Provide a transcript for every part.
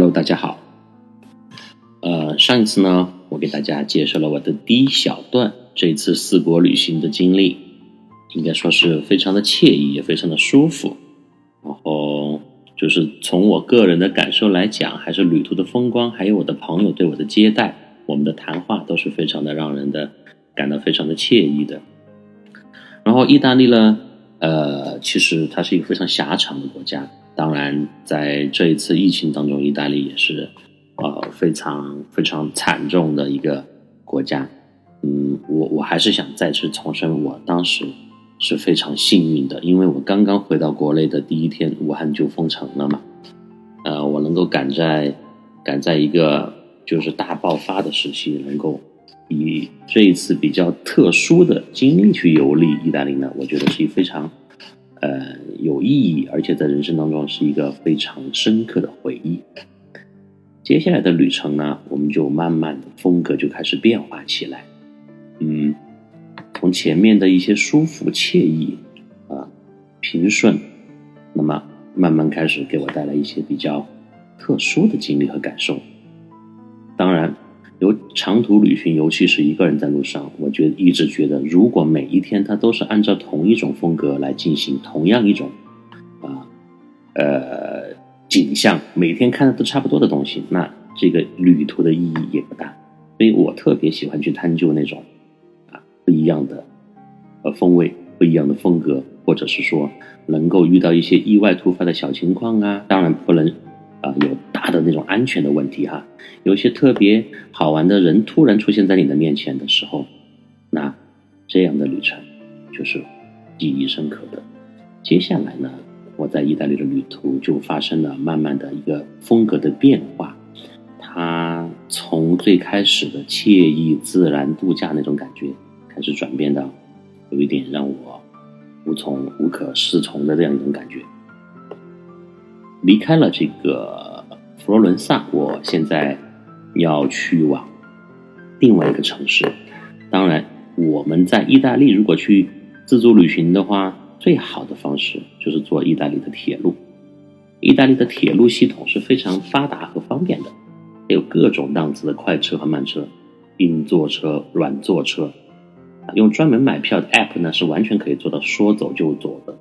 Hello，大家好。呃，上一次呢，我给大家介绍了我的第一小段这次四国旅行的经历，应该说是非常的惬意，也非常的舒服。然后就是从我个人的感受来讲，还是旅途的风光，还有我的朋友对我的接待，我们的谈话都是非常的让人的感到非常的惬意的。然后意大利呢，呃，其实它是一个非常狭长的国家。当然，在这一次疫情当中，意大利也是，呃，非常非常惨重的一个国家。嗯，我我还是想再次重申，我当时是非常幸运的，因为我刚刚回到国内的第一天，武汉就封城了嘛。呃，我能够赶在赶在一个就是大爆发的时期，能够以这一次比较特殊的经历去游历意大利呢，我觉得是一非常。呃，有意义，而且在人生当中是一个非常深刻的回忆。接下来的旅程呢，我们就慢慢的风格就开始变化起来。嗯，从前面的一些舒服惬意啊平顺，那么慢慢开始给我带来一些比较特殊的经历和感受。当然。有长途旅行，尤其是一个人在路上，我觉得一直觉得，如果每一天他都是按照同一种风格来进行同样一种啊呃景象，每天看的都差不多的东西，那这个旅途的意义也不大。所以我特别喜欢去探究那种啊不一样的呃风味、不一样的风格，或者是说能够遇到一些意外突发的小情况啊，当然不能。啊，有大的那种安全的问题哈，有些特别好玩的人突然出现在你的面前的时候，那这样的旅程就是记忆深刻的。接下来呢，我在意大利的旅途就发生了慢慢的一个风格的变化，它从最开始的惬意自然度假那种感觉，开始转变到有一点让我无从无可适从的这样一种感觉。离开了这个佛罗伦萨，我现在要去往另外一个城市。当然，我们在意大利如果去自助旅行的话，最好的方式就是坐意大利的铁路。意大利的铁路系统是非常发达和方便的，有各种档次的快车和慢车，硬座车、软座车。用专门买票的 app 呢，是完全可以做到说走就走的。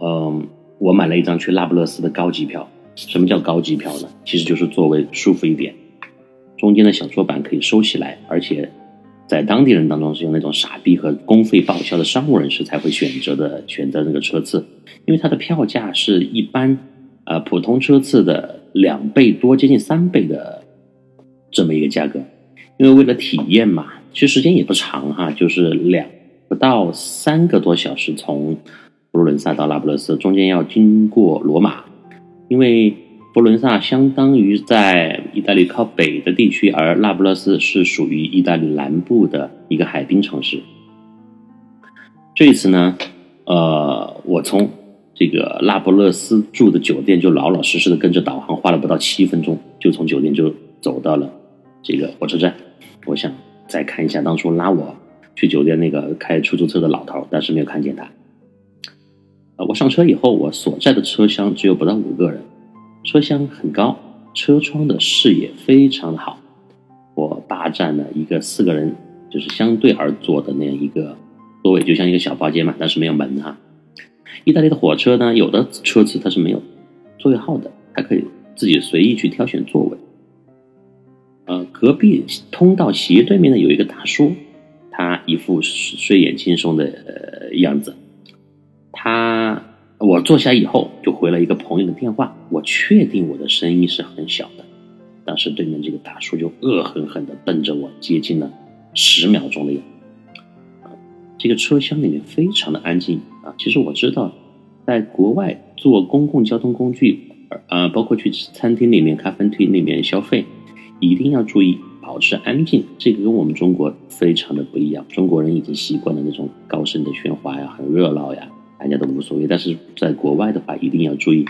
嗯。我买了一张去那不勒斯的高级票。什么叫高级票呢？其实就是座位舒服一点，中间的小桌板可以收起来，而且在当地人当中是用那种傻逼和公费报销的商务人士才会选择的选择那个车次，因为它的票价是一般呃普通车次的两倍多，接近三倍的这么一个价格。因为为了体验嘛，其实时间也不长哈，就是两不到三个多小时从。佛罗伦萨到那不勒斯中间要经过罗马，因为佛罗伦萨相当于在意大利靠北的地区，而那不勒斯是属于意大利南部的一个海滨城市。这一次呢，呃，我从这个那不勒斯住的酒店就老老实实的跟着导航，花了不到七分钟，就从酒店就走到了这个火车站。我想再看一下当初拉我去酒店那个开出租车的老头，但是没有看见他。啊，我上车以后，我所在的车厢只有不到五个人，车厢很高，车窗的视野非常好。我霸占了一个四个人就是相对而坐的那样一个座位，就像一个小包间嘛，但是没有门哈。意大利的火车呢，有的车次它是没有座位号的，它可以自己随意去挑选座位。呃，隔壁通道斜对面呢有一个大叔，他一副睡眼惺忪的样子。他，我坐下以后就回了一个朋友的电话，我确定我的声音是很小的。当时对面这个大叔就恶狠狠地瞪着我，接近了十秒钟的样啊，这个车厢里面非常的安静啊。其实我知道，在国外坐公共交通工具，呃，包括去餐厅里面、咖啡厅里面消费，一定要注意保持安静。这个跟我们中国非常的不一样，中国人已经习惯了那种高声的喧哗呀，很热闹呀。大家都无所谓，但是在国外的话，一定要注意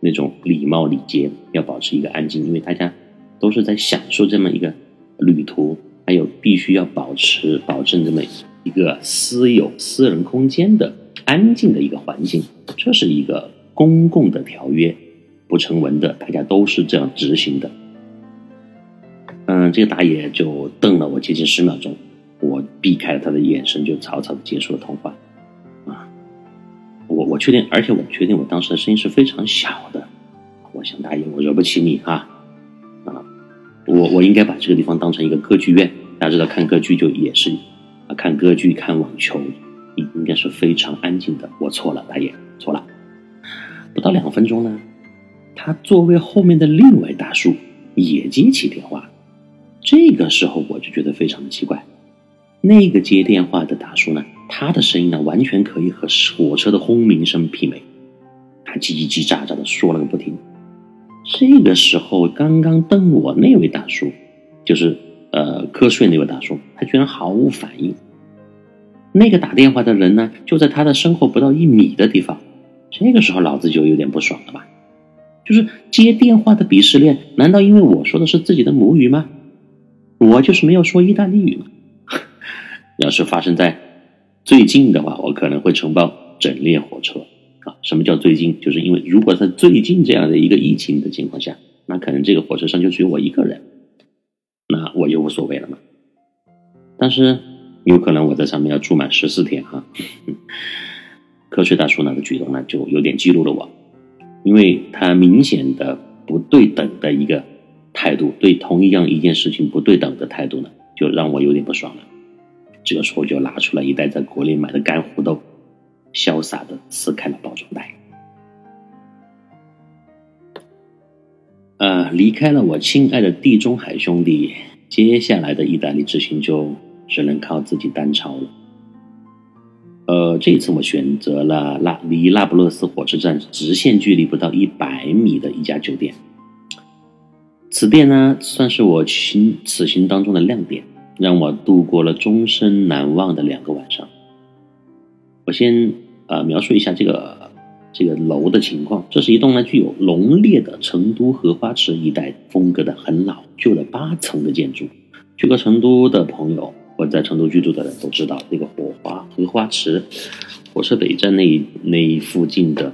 那种礼貌礼节，要保持一个安静，因为大家都是在享受这么一个旅途，还有必须要保持保证这么一个私有私人空间的安静的一个环境，这是一个公共的条约，不成文的，大家都是这样执行的。嗯，这个大爷就瞪了我接近十秒钟，我避开了他的眼神，就草草的结束了通话。我我确定，而且我确定我当时的声音是非常小的。我想大爷，我惹不起你啊，啊，我我应该把这个地方当成一个歌剧院。大家知道看歌剧就也是啊，看歌剧看网球，应应该是非常安静的。我错了，大爷错了。不到两分钟呢，他座位后面的另外大叔也接起电话。这个时候我就觉得非常的奇怪，那个接电话的大叔呢，他的声音呢完全可以和火车的轰鸣声媲美，他叽叽喳喳的说了个不停。这个时候，刚刚瞪我那位大叔，就是呃瞌睡那位大叔，他居然毫无反应。那个打电话的人呢，就在他的身后不到一米的地方。这个时候，老子就有点不爽了吧？就是接电话的鄙视链，难道因为我说的是自己的母语吗？我就是没有说意大利语吗。要是发生在最近的话，我可能会承包整列火车啊。什么叫最近？就是因为如果在最近这样的一个疫情的情况下，那可能这个火车上就只有我一个人，那我就无所谓了嘛。但是有可能我在上面要住满十四天哈。瞌睡大叔那个举动呢，就有点激怒了我，因为他明显的不对等的一个。态度对同一样一件事情不对等的态度呢，就让我有点不爽了。这个时候就拿出了一袋在国内买的干胡豆，潇洒的撕开了包装袋。呃，离开了我亲爱的地中海兄弟，接下来的意大利之行就只能靠自己单超了。呃，这次我选择了那离那不勒斯火车站直线距离不到一百米的一家酒店。此店呢，算是我行此行当中的亮点，让我度过了终身难忘的两个晚上。我先呃描述一下这个这个楼的情况，这是一栋呢具有浓烈的成都荷花池一带风格的很老旧的八层的建筑。去过成都的朋友或者在成都居住的人都知道，这个火花荷花池火车北站那那一附近的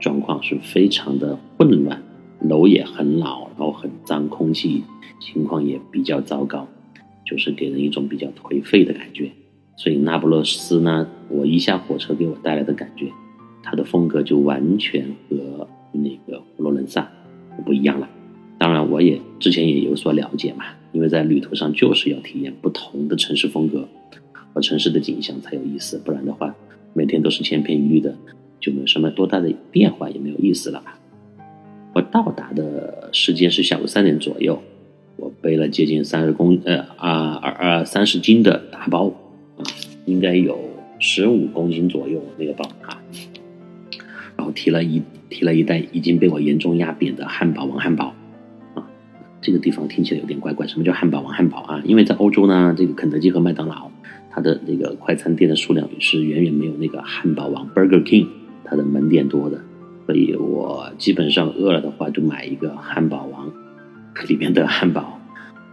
状况是非常的混乱。楼也很老，然后很脏，空气情况也比较糟糕，就是给人一种比较颓废的感觉。所以那不勒斯呢，我一下火车给我带来的感觉，它的风格就完全和那个佛罗伦萨不一样了。当然，我也之前也有所了解嘛，因为在旅途上就是要体验不同的城市风格和城市的景象才有意思，不然的话，每天都是千篇一律的，就没有什么多大的变化，也没有意思了吧。我到达的时间是下午三点左右，我背了接近三十公呃啊二二三十斤的大包啊，应该有十五公斤左右那个包啊，然后提了一提了一袋已经被我严重压扁的汉堡王汉堡啊，这个地方听起来有点怪怪，什么叫汉堡王汉堡啊？因为在欧洲呢，这个肯德基和麦当劳它的那个快餐店的数量是远远没有那个汉堡王 Burger King 它的门店多的。所以我基本上饿了的话，就买一个汉堡王里面的汉堡，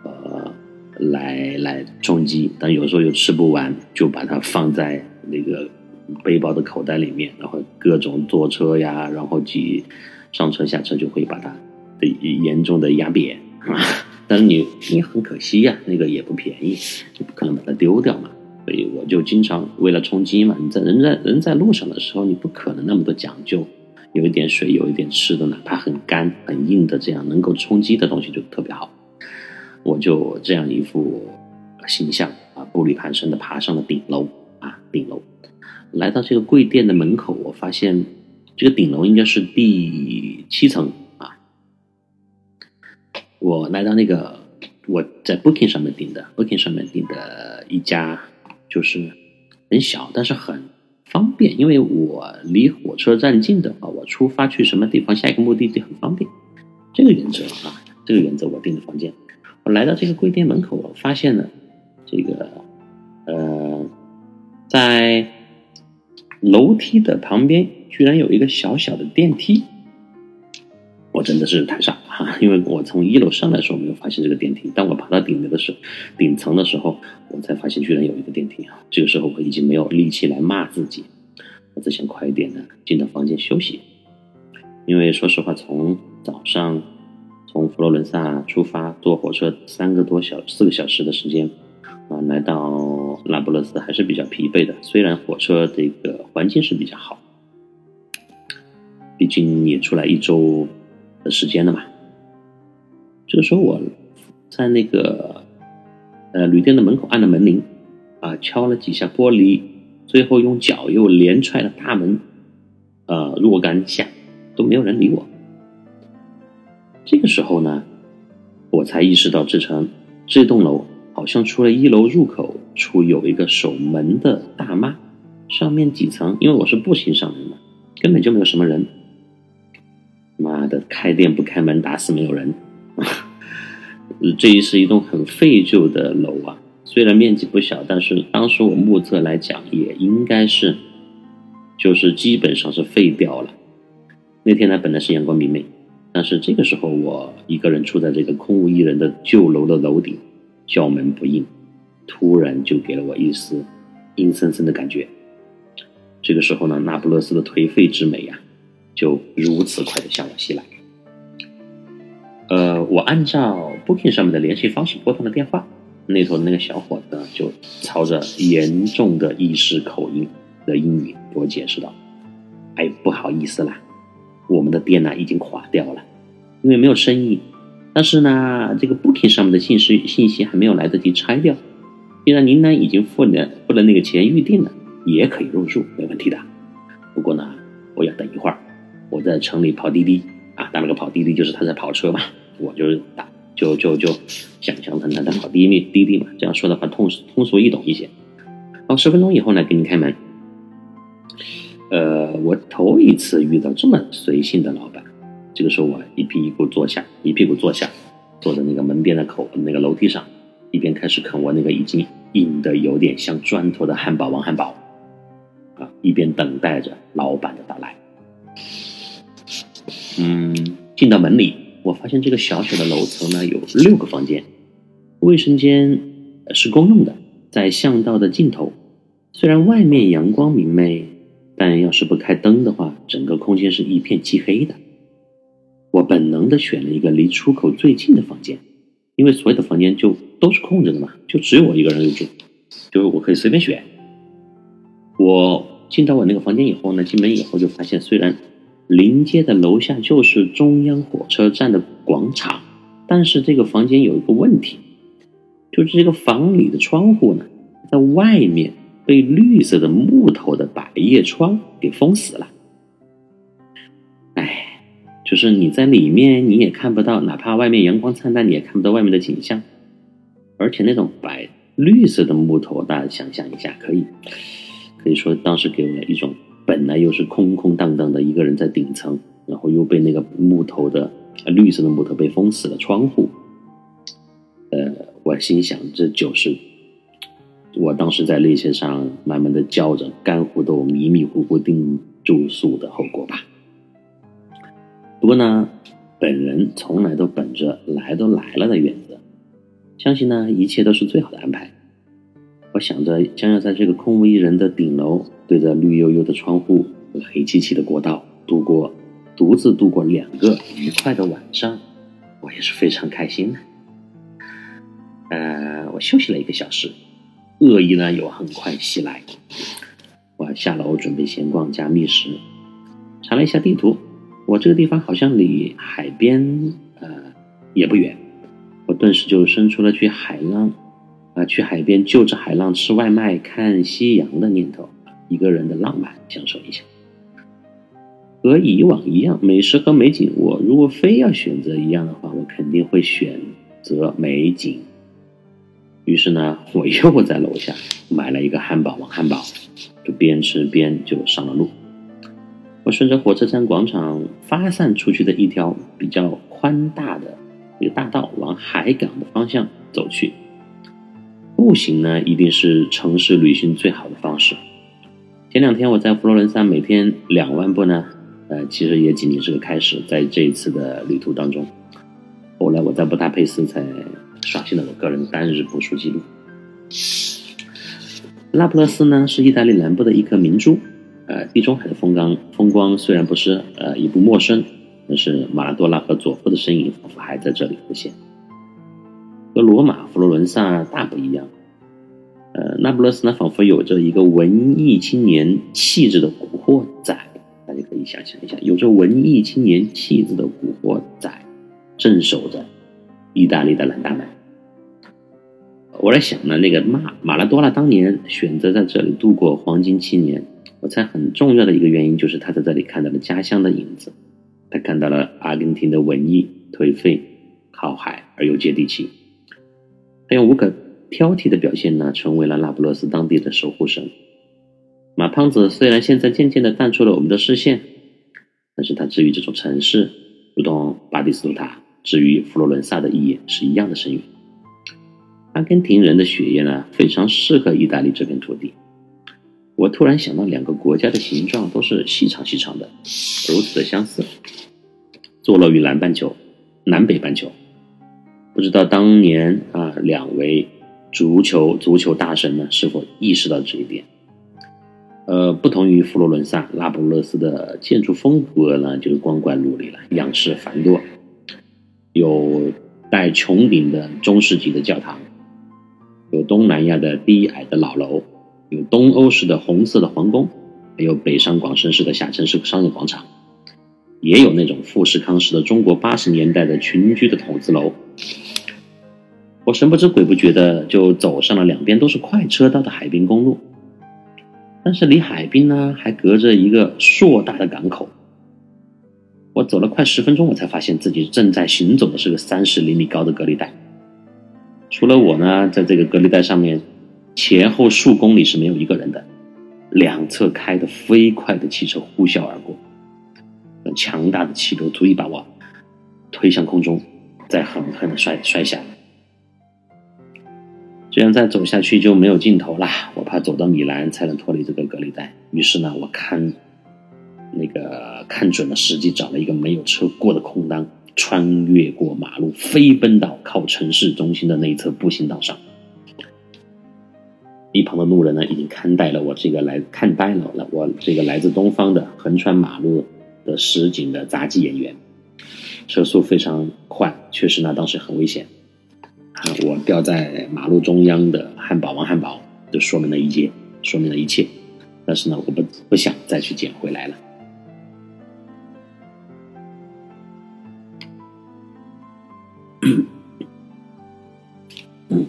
呃，来来充饥。但有时候又吃不完，就把它放在那个背包的口袋里面，然后各种坐车呀，然后挤上车下车，就会把它的严重的压扁啊。但是你你很可惜呀，那个也不便宜，就不可能把它丢掉嘛。所以我就经常为了充饥嘛，你在人在人在路上的时候，你不可能那么多讲究。有一点水，有一点吃的，哪怕很干、很硬的，这样能够充饥的东西就特别好。我就这样一副形象啊，步履蹒跚的爬上了顶楼啊，顶楼。来到这个贵店的门口，我发现这个顶楼应该是第七层啊。我来到那个我在 Booking 上面订的，Booking 上面订的一家，就是很小，但是很。方便，因为我离火车站近的话，我出发去什么地方，下一个目的地很方便。这个原则啊，这个原则我订的房间。我来到这个贵店门口，我发现了这个呃，在楼梯的旁边居然有一个小小的电梯。我真的是太傻哈，因为我从一楼上来的时候没有发现这个电梯，当我爬到顶楼的时候，顶层的时候，我才发现居然有一个电梯啊！这个时候我已经没有力气来骂自己，我只想快一点的进到房间休息。因为说实话，从早上从佛罗伦萨出发，坐火车三个多小四个小时的时间啊，来到那不勒斯还是比较疲惫的。虽然火车这个环境是比较好，毕竟也出来一周的时间了嘛。这个时候我在那个呃旅店的门口按了门铃，啊，敲了几下玻璃，最后用脚又连踹了大门，呃，若干下都没有人理我。这个时候呢，我才意识到这层这栋楼好像除了一楼入口处有一个守门的大妈，上面几层，因为我是步行上来的，根本就没有什么人。妈的，开店不开门，打死没有人。这一是一栋很废旧的楼啊，虽然面积不小，但是当时我目测来讲，也应该是，就是基本上是废掉了。那天呢，本来是阳光明媚，但是这个时候我一个人处在这个空无一人的旧楼的楼顶，叫门不应，突然就给了我一丝阴森森的感觉。这个时候呢，那不勒斯的颓废之美呀，就如此快的向我袭来。呃，我按照 Booking 上面的联系方式拨通了电话，那头的那个小伙子呢就操着严重的意式口音的英语给我解释道：“哎，不好意思啦，我们的店呢已经垮掉了，因为没有生意。但是呢，这个 Booking 上面的信息信息还没有来得及拆掉。既然您呢已经付了付了那个钱预定了，也可以入住，没问题的。不过呢，我要等一会儿，我在城里跑滴滴啊，打了个跑滴滴就是他在跑车嘛。”我就打，就就就想象成他在跑滴滴滴滴嘛，这样说的话通通俗易懂一些。好，十分钟以后呢，给你开门。呃，我头一次遇到这么随性的老板。这个时候我一屁股坐下，一屁股坐下，坐在那个门边的口那个楼梯上，一边开始啃我那个已经硬的有点像砖头的汉堡王汉堡，啊，一边等待着老板的到来。嗯，进到门里。我发现这个小小的楼层呢有六个房间，卫生间是公用的，在巷道的尽头。虽然外面阳光明媚，但要是不开灯的话，整个空间是一片漆黑的。我本能的选了一个离出口最近的房间，因为所有的房间就都是空着的嘛，就只有我一个人入住，就是我可以随便选。我进到我那个房间以后呢，进门以后就发现，虽然。临街的楼下就是中央火车站的广场，但是这个房间有一个问题，就是这个房里的窗户呢，在外面被绿色的木头的百叶窗给封死了。哎，就是你在里面你也看不到，哪怕外面阳光灿烂，你也看不到外面的景象。而且那种白绿色的木头，大家想象一下，可以可以说当时给我一种。本来又是空空荡荡的一个人在顶层，然后又被那个木头的绿色的木头被封死了窗户。呃，我心想这就是我当时在列车上慢慢的叫着干糊豆迷迷糊糊订住宿的后果吧。不过呢，本人从来都本着来都来了的原则，相信呢一切都是最好的安排。我想着将要在这个空无一人的顶楼。对着绿油油的窗户和黑漆漆的过道度过，独自度过两个愉快的晚上，我也是非常开心的。呃，我休息了一个小时，恶意呢又很快袭来。我下楼准备闲逛加觅食，查了一下地图，我这个地方好像离海边呃也不远，我顿时就生出了去海浪啊去海边就着海浪吃外卖看夕阳的念头。一个人的浪漫，享受一下。和以往一样，美食和美景，我如果非要选择一样的话，我肯定会选择美景。于是呢，我又在楼下买了一个汉堡王汉堡，就边吃边就上了路。我顺着火车站广场发散出去的一条比较宽大的一个大道往海港的方向走去。步行呢，一定是城市旅行最好的方式。前两天我在佛罗伦萨每天两万步呢，呃，其实也仅仅是个开始。在这一次的旅途当中，后来我在布达佩斯才刷新了我个人单日步数记录。那不勒斯呢是意大利南部的一颗明珠，呃，地中海的风光风光虽然不是呃也不陌生，但是马拉多纳和佐夫的身影仿佛还在这里浮现。和罗马、佛罗伦萨大不一样，呃，那不勒斯呢，仿佛有着一个文艺青年气质的古惑仔，大家可以想象一下，有着文艺青年气质的古惑仔镇守着意大利的南大门。我在想呢，那个马马拉多纳当年选择在这里度过黄金七年，我猜很重要的一个原因就是他在这里看到了家乡的影子，他看到了阿根廷的文艺颓废、靠海而又接地气。他用无可挑剔的表现呢，成为了那不勒斯当地的守护神。马胖子虽然现在渐渐的淡出了我们的视线，但是他治愈这种城市，如同巴蒂斯图塔治愈佛罗伦萨的意义是一样的深远。阿根廷人的血液呢，非常适合意大利这片土地。我突然想到，两个国家的形状都是细长细长的，如此的相似，坐落于南半球，南北半球。不知道当年啊，两位足球足球大神呢是否意识到这一点？呃，不同于佛罗伦萨、那不勒斯的建筑风格呢，就是光怪陆离了，样式繁多，有带穹顶的中世纪的教堂，有东南亚的低矮的老楼，有东欧式的红色的皇宫，还有北上广深式的下沉式商业广场。也有那种富士康式的中国八十年代的群居的筒子楼，我神不知鬼不觉的就走上了两边都是快车道的海滨公路，但是离海滨呢还隔着一个硕大的港口。我走了快十分钟，我才发现自己正在行走的是个三十厘米高的隔离带，除了我呢，在这个隔离带上面前后数公里是没有一个人的，两侧开的飞快的汽车呼啸而过。强大的气流足以把我推向空中，再狠狠的摔摔下来。这样再走下去就没有尽头了。我怕走到米兰才能脱离这个隔离带。于是呢，我看那个看准了时机，找了一个没有车过的空档，穿越过马路，飞奔到靠城市中心的那一侧步行道上。一旁的路人呢，已经看呆了我这个来看呆了了我这个来自东方的横穿马路。的实景的杂技演员，车速非常快，确实呢，当时很危险。我掉在马路中央的汉堡王汉堡，就说明了一切，说明了一切。但是呢，我不不想再去捡回来了。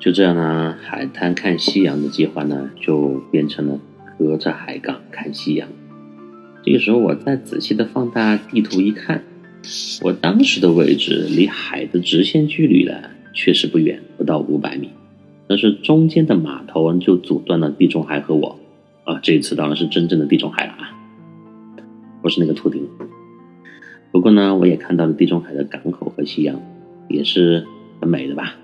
就这样呢，海滩看夕阳的计划呢，就变成了隔着海港看夕阳。这个时候，我再仔细的放大地图一看，我当时的位置离海的直线距离呢，确实不远，不到五百米。但是中间的码头就阻断了地中海和我，啊，这一次当然是真正的地中海了啊，不是那个秃顶。不过呢，我也看到了地中海的港口和夕阳，也是很美的吧。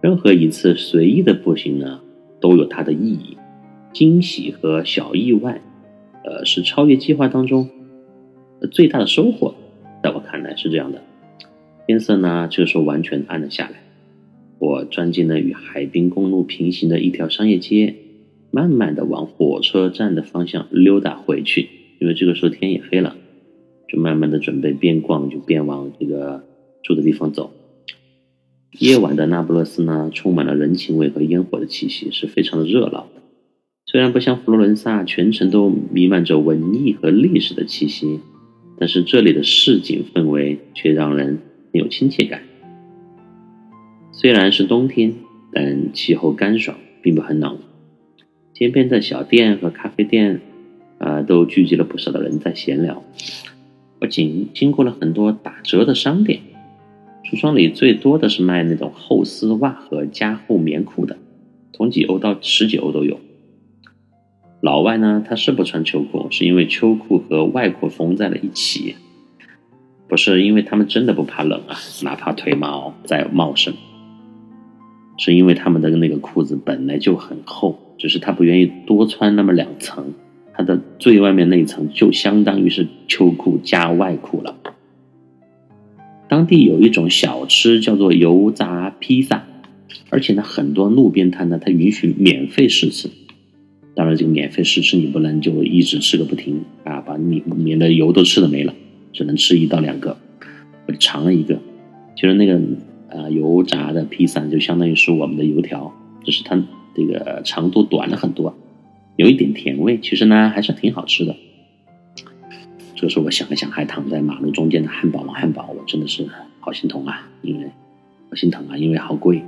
任何一次随意的步行呢，都有它的意义，惊喜和小意外。呃，是超越计划当中最大的收获，在我看来是这样的。天色呢，这个时候完全暗了下来。我钻进了与海滨公路平行的一条商业街，慢慢的往火车站的方向溜达回去。因为这个时候天也黑了，就慢慢的准备边逛就边往这个住的地方走。夜晚的那不勒斯呢，充满了人情味和烟火的气息，是非常的热闹。虽然不像佛罗伦萨全程都弥漫着文艺和历史的气息，但是这里的市井氛围却让人很有亲切感。虽然是冬天，但气候干爽，并不很冷。街边的小店和咖啡店，啊，都聚集了不少的人在闲聊。我经经过了很多打折的商店，橱窗里最多的是卖那种厚丝袜和加厚棉裤的，从几欧到十几欧都有。老外呢，他是不穿秋裤，是因为秋裤和外裤缝在了一起，不是因为他们真的不怕冷啊，哪怕腿毛再茂盛，是因为他们的那个裤子本来就很厚，只是他不愿意多穿那么两层，它的最外面那一层就相当于是秋裤加外裤了。当地有一种小吃叫做油炸披萨，而且呢，很多路边摊呢，它允许免费试吃。当然，这个免费试吃你不能就一直吃个不停啊，把你免的油都吃的没了，只能吃一到两个。我尝了一个，其实那个啊油炸的披萨就相当于是我们的油条，只是它这个长度短了很多，有一点甜味，其实呢还是挺好吃的。这个时候我想了想，还躺在马路中间的汉堡王汉堡，我真的是好心疼啊，因为好心疼啊，因为好贵。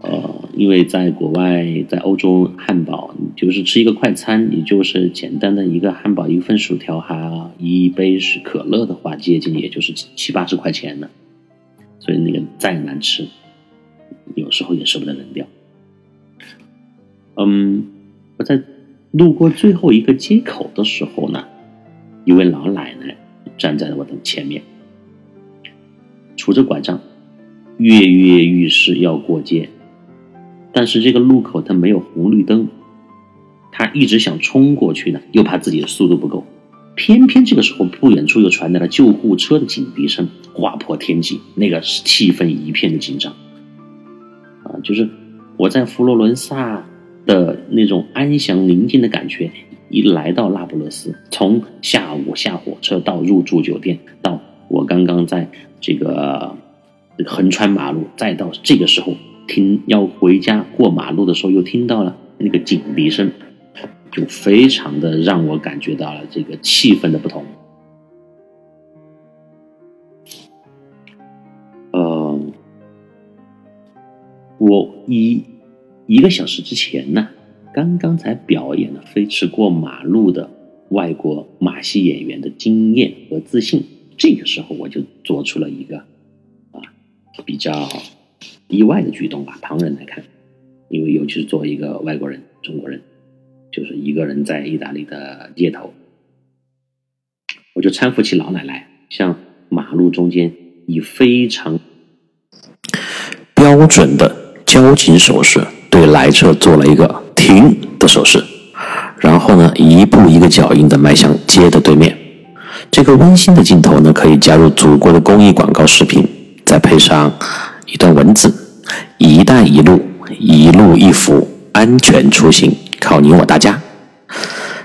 呃，因为在国外，在欧洲，汉堡就是吃一个快餐，你就是简单的一个汉堡，一份薯条，还一杯是可乐的话，接近也就是七八十块钱呢。所以那个再难吃，有时候也舍不得扔掉。嗯，我在路过最后一个街口的时候呢。一位老奶奶站在了我的前面，拄着拐杖，跃跃欲试要过街，但是这个路口它没有红绿灯，他一直想冲过去呢，又怕自己的速度不够，偏偏这个时候不远处又传来了救护车的警笛声，划破天际，那个气氛一片的紧张，啊，就是我在佛罗伦萨的那种安详宁静的感觉。一来到那不勒斯，从下午下火车到入住酒店，到我刚刚在这个横穿马路，再到这个时候听要回家过马路的时候，又听到了那个警笛声，就非常的让我感觉到了这个气氛的不同。呃，我一一个小时之前呢。刚刚才表演了飞驰过马路的外国马戏演员的经验和自信，这个时候我就做出了一个啊比较意外的举动吧。旁人来看，因为尤其是作为一个外国人、中国人，就是一个人在意大利的街头，我就搀扶起老奶奶，向马路中间以非常标准的交警手势对来车做了一个。停的手势，然后呢，一步一个脚印的迈向街的对面。这个温馨的镜头呢，可以加入祖国的公益广告视频，再配上一段文字：“一带一路，一路一扶，安全出行，靠你我大家。”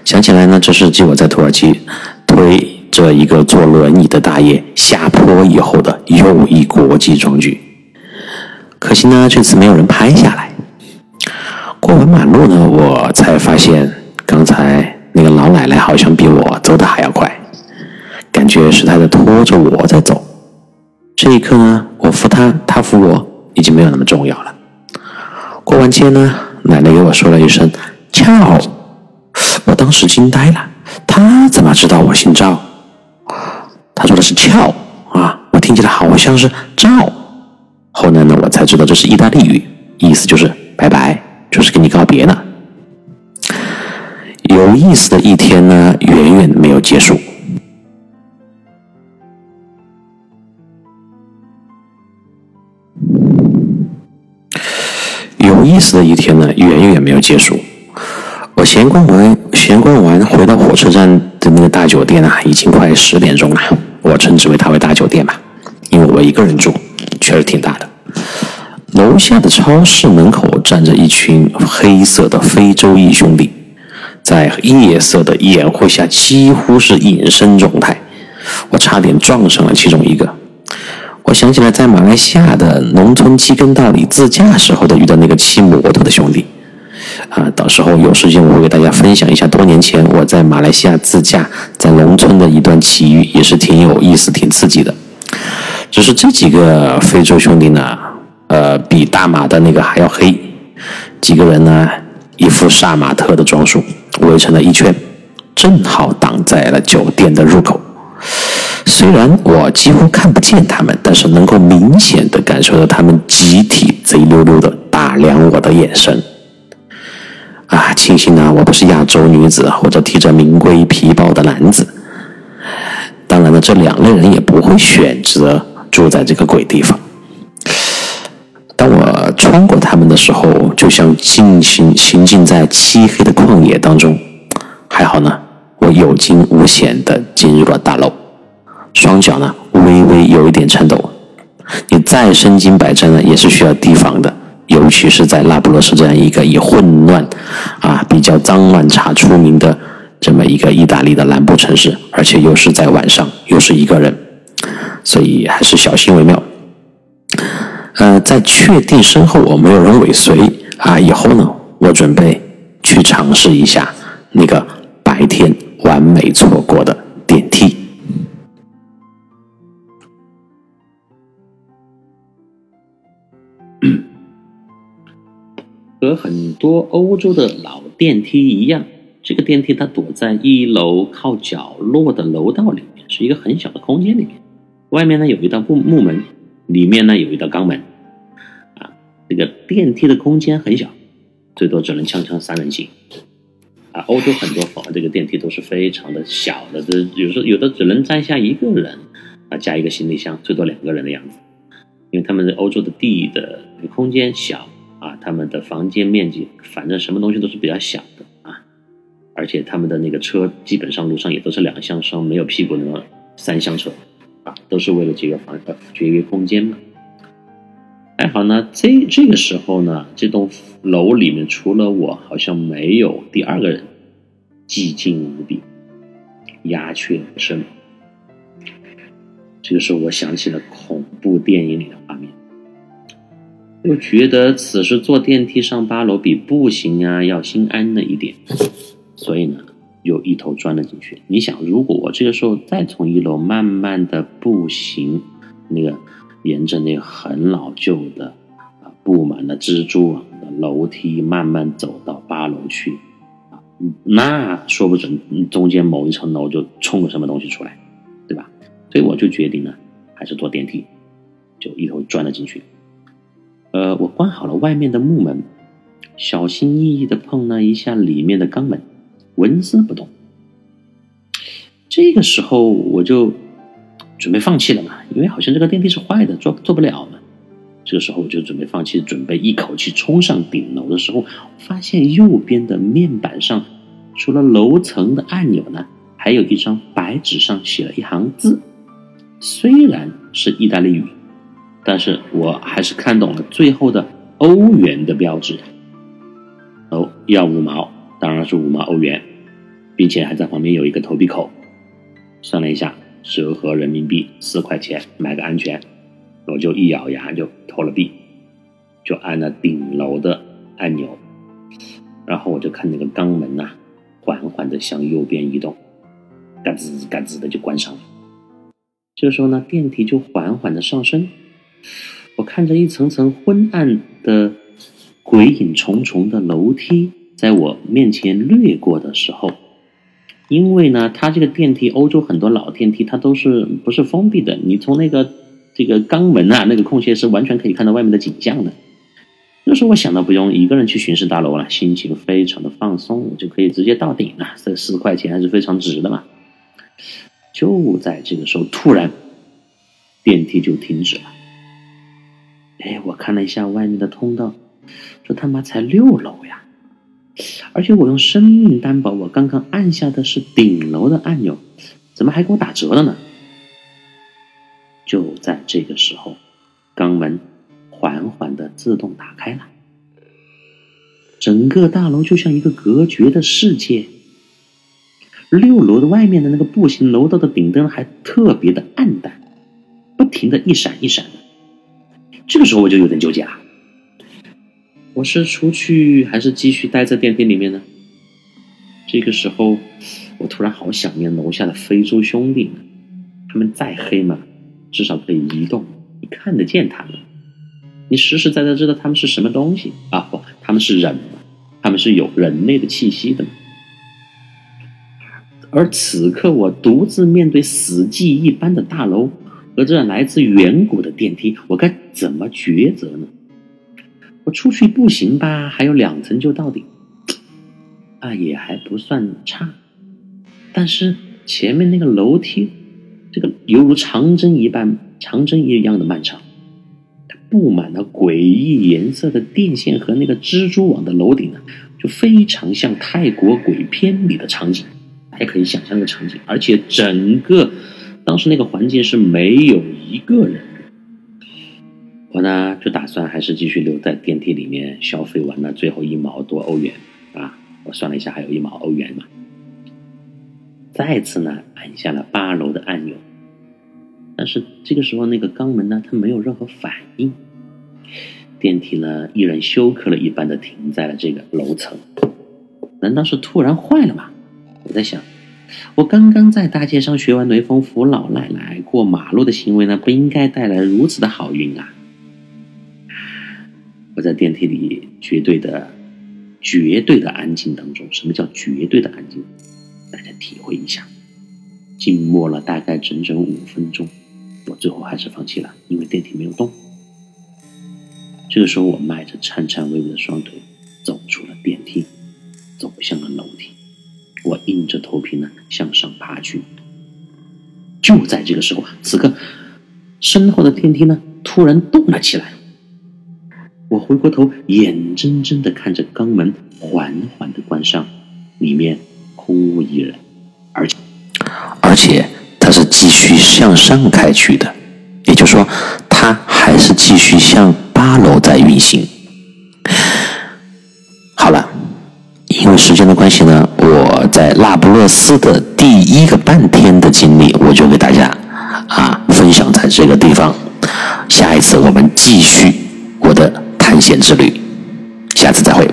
想起来呢，这是继我在土耳其推着一个坐轮椅的大爷下坡以后的又一国际壮举。可惜呢，这次没有人拍下来。过完马路呢，我才发现刚才那个老奶奶好像比我走的还要快，感觉是她在拖着我在走。这一刻呢，我扶她她，我，已经没有那么重要了。过完街呢，奶奶给我说了一声“俏”，我当时惊呆了。她怎么知道我姓赵？她说的是“俏”啊，我听起来好像是“赵”。后来呢，我才知道这是意大利语，意思就是“拜拜”。就是跟你告别了。有意思的一天呢，远远没有结束。意思的一天呢，远远没有结束。我闲逛完，闲逛完回到火车站的那个大酒店啊，已经快十点钟了。我称之为它为大酒店吧，因为我一个人住，确实挺大的。楼下的超市门口站着一群黑色的非洲裔兄弟，在夜色的掩护下，几乎是隐身状态。我差点撞上了其中一个。我想起来在马来西亚的农村机耕道里自驾时候的遇到那个骑摩托的兄弟。啊，到时候有时间我会给大家分享一下多年前我在马来西亚自驾在农村的一段奇遇，也是挺有意思、挺刺激的。只是这几个非洲兄弟呢？呃，比大马的那个还要黑。几个人呢，一副杀马特的装束，围成了一圈，正好挡在了酒店的入口。虽然我几乎看不见他们，但是能够明显的感受到他们集体贼溜溜的打量我的眼神。啊，庆幸呢，我不是亚洲女子或者提着名贵皮包的男子。当然了，这两类人也不会选择住在这个鬼地方。当我穿过他们的时候，就像进行行进在漆黑的旷野当中。还好呢，我有惊无险的进入了大楼，双脚呢微微有一点颤抖。你再身经百战呢，也是需要提防的。尤其是在那不勒斯这样一个以混乱啊、比较脏乱差出名的这么一个意大利的南部城市，而且又是在晚上，又是一个人，所以还是小心为妙。呃，在确定身后我没有人尾随啊以后呢，我准备去尝试一下那个白天完美错过的电梯。和很多欧洲的老电梯一样，这个电梯它躲在一楼靠角落的楼道里面，是一个很小的空间里面。外面呢有一道木木门，里面呢有一道钢门。啊，这个电梯的空间很小，最多只能锵锵三人行。啊，欧洲很多房这个电梯都是非常的小的，这有时候有的只能站下一个人，啊，加一个行李箱，最多两个人的样子。因为他们的欧洲的地的空间小。啊，他们的房间面积，反正什么东西都是比较小的啊，而且他们的那个车基本上路上也都是两厢车，没有屁股那么三厢车，啊，都是为了节约房呃节约空间嘛。还好呢，这这个时候呢，这栋楼里面除了我，好像没有第二个人，寂静无比，鸦雀无声。这个时候，我想起了恐怖电影里的画面。又觉得此时坐电梯上八楼比步行啊要心安了一点，所以呢，又一头钻了进去。你想，如果我这个时候再从一楼慢慢的步行，那个沿着那个很老旧的啊布满了蜘蛛网的楼梯慢慢走到八楼去，啊，那说不准中间某一层楼就冲个什么东西出来，对吧？所以我就决定呢，还是坐电梯，就一头钻了进去。呃，我关好了外面的木门，小心翼翼的碰了一下里面的钢门，纹丝不动。这个时候我就准备放弃了嘛，因为好像这个电梯是坏的，做做不了嘛。这个时候我就准备放弃，准备一口气冲上顶楼的时候，发现右边的面板上，除了楼层的按钮呢，还有一张白纸上写了一行字，虽然是意大利语。但是我还是看懂了最后的欧元的标志，哦，要五毛，当然是五毛欧元，并且还在旁边有一个投币口，算了一下，折合人民币四块钱买个安全，我就一咬牙就投了币，就按了顶楼的按钮，然后我就看那个钢门呐，缓缓的向右边移动，嘎吱嘎吱的就关上了，这时候呢，电梯就缓缓的上升。我看着一层层昏暗的、鬼影重重的楼梯在我面前掠过的时候，因为呢，它这个电梯，欧洲很多老电梯它都是不是封闭的，你从那个这个钢门啊那个空隙是完全可以看到外面的景象的。那时候我想到不用一个人去巡视大楼了，心情非常的放松，我就可以直接到顶了。这四块钱还是非常值的嘛。就在这个时候，突然电梯就停止了。哎，我看了一下外面的通道，这他妈才六楼呀！而且我用生命担保，我刚刚按下的是顶楼的按钮，怎么还给我打折了呢？就在这个时候，钢门缓缓的自动打开了，整个大楼就像一个隔绝的世界。六楼的外面的那个步行楼道的顶灯还特别的暗淡，不停的一闪一闪。这个时候我就有点纠结了，我是出去还是继续待在电梯里面呢？这个时候，我突然好想念楼下的非洲兄弟们，他们再黑嘛，至少可以移动，你看得见他们，你实实在在知道他们是什么东西啊？不，他们是人，他们是有人类的气息的。而此刻，我独自面对死寂一般的大楼。和这来自远古的电梯，我该怎么抉择呢？我出去步行吧，还有两层就到顶，啊，也还不算差。但是前面那个楼梯，这个犹如长征一般、长征一样的漫长，它布满了诡异颜色的电线和那个蜘蛛网的楼顶呢，就非常像泰国鬼片里的场景，大家可以想象那个场景，而且整个。当时那个环境是没有一个人，我呢就打算还是继续留在电梯里面消费完了最后一毛多欧元啊，我算了一下还有一毛欧元嘛。再次呢按下了八楼的按钮，但是这个时候那个肛门呢它没有任何反应，电梯呢依然休克了一般的停在了这个楼层，难道是突然坏了吗？我在想。我刚刚在大街上学完雷锋扶老奶奶过马路的行为呢，不应该带来如此的好运啊！我在电梯里绝对的、绝对的安静当中，什么叫绝对的安静？大家体会一下。静默了大概整整五分钟，我最后还是放弃了，因为电梯没有动。这个时候，我迈着颤颤巍巍的双腿走出了电梯，走向了楼梯。我硬着头皮呢向上爬去，就在这个时候啊，此刻身后的电梯呢突然动了起来。我回过头，眼睁睁的看着钢门缓缓的关上，里面空无一人，而且而且它是继续向上开去的，也就是说，它还是继续向八楼在运行。好了。因为时间的关系呢，在那不勒斯的第一个半天的经历，我就给大家啊分享在这个地方。下一次我们继续我的探险之旅，下次再会。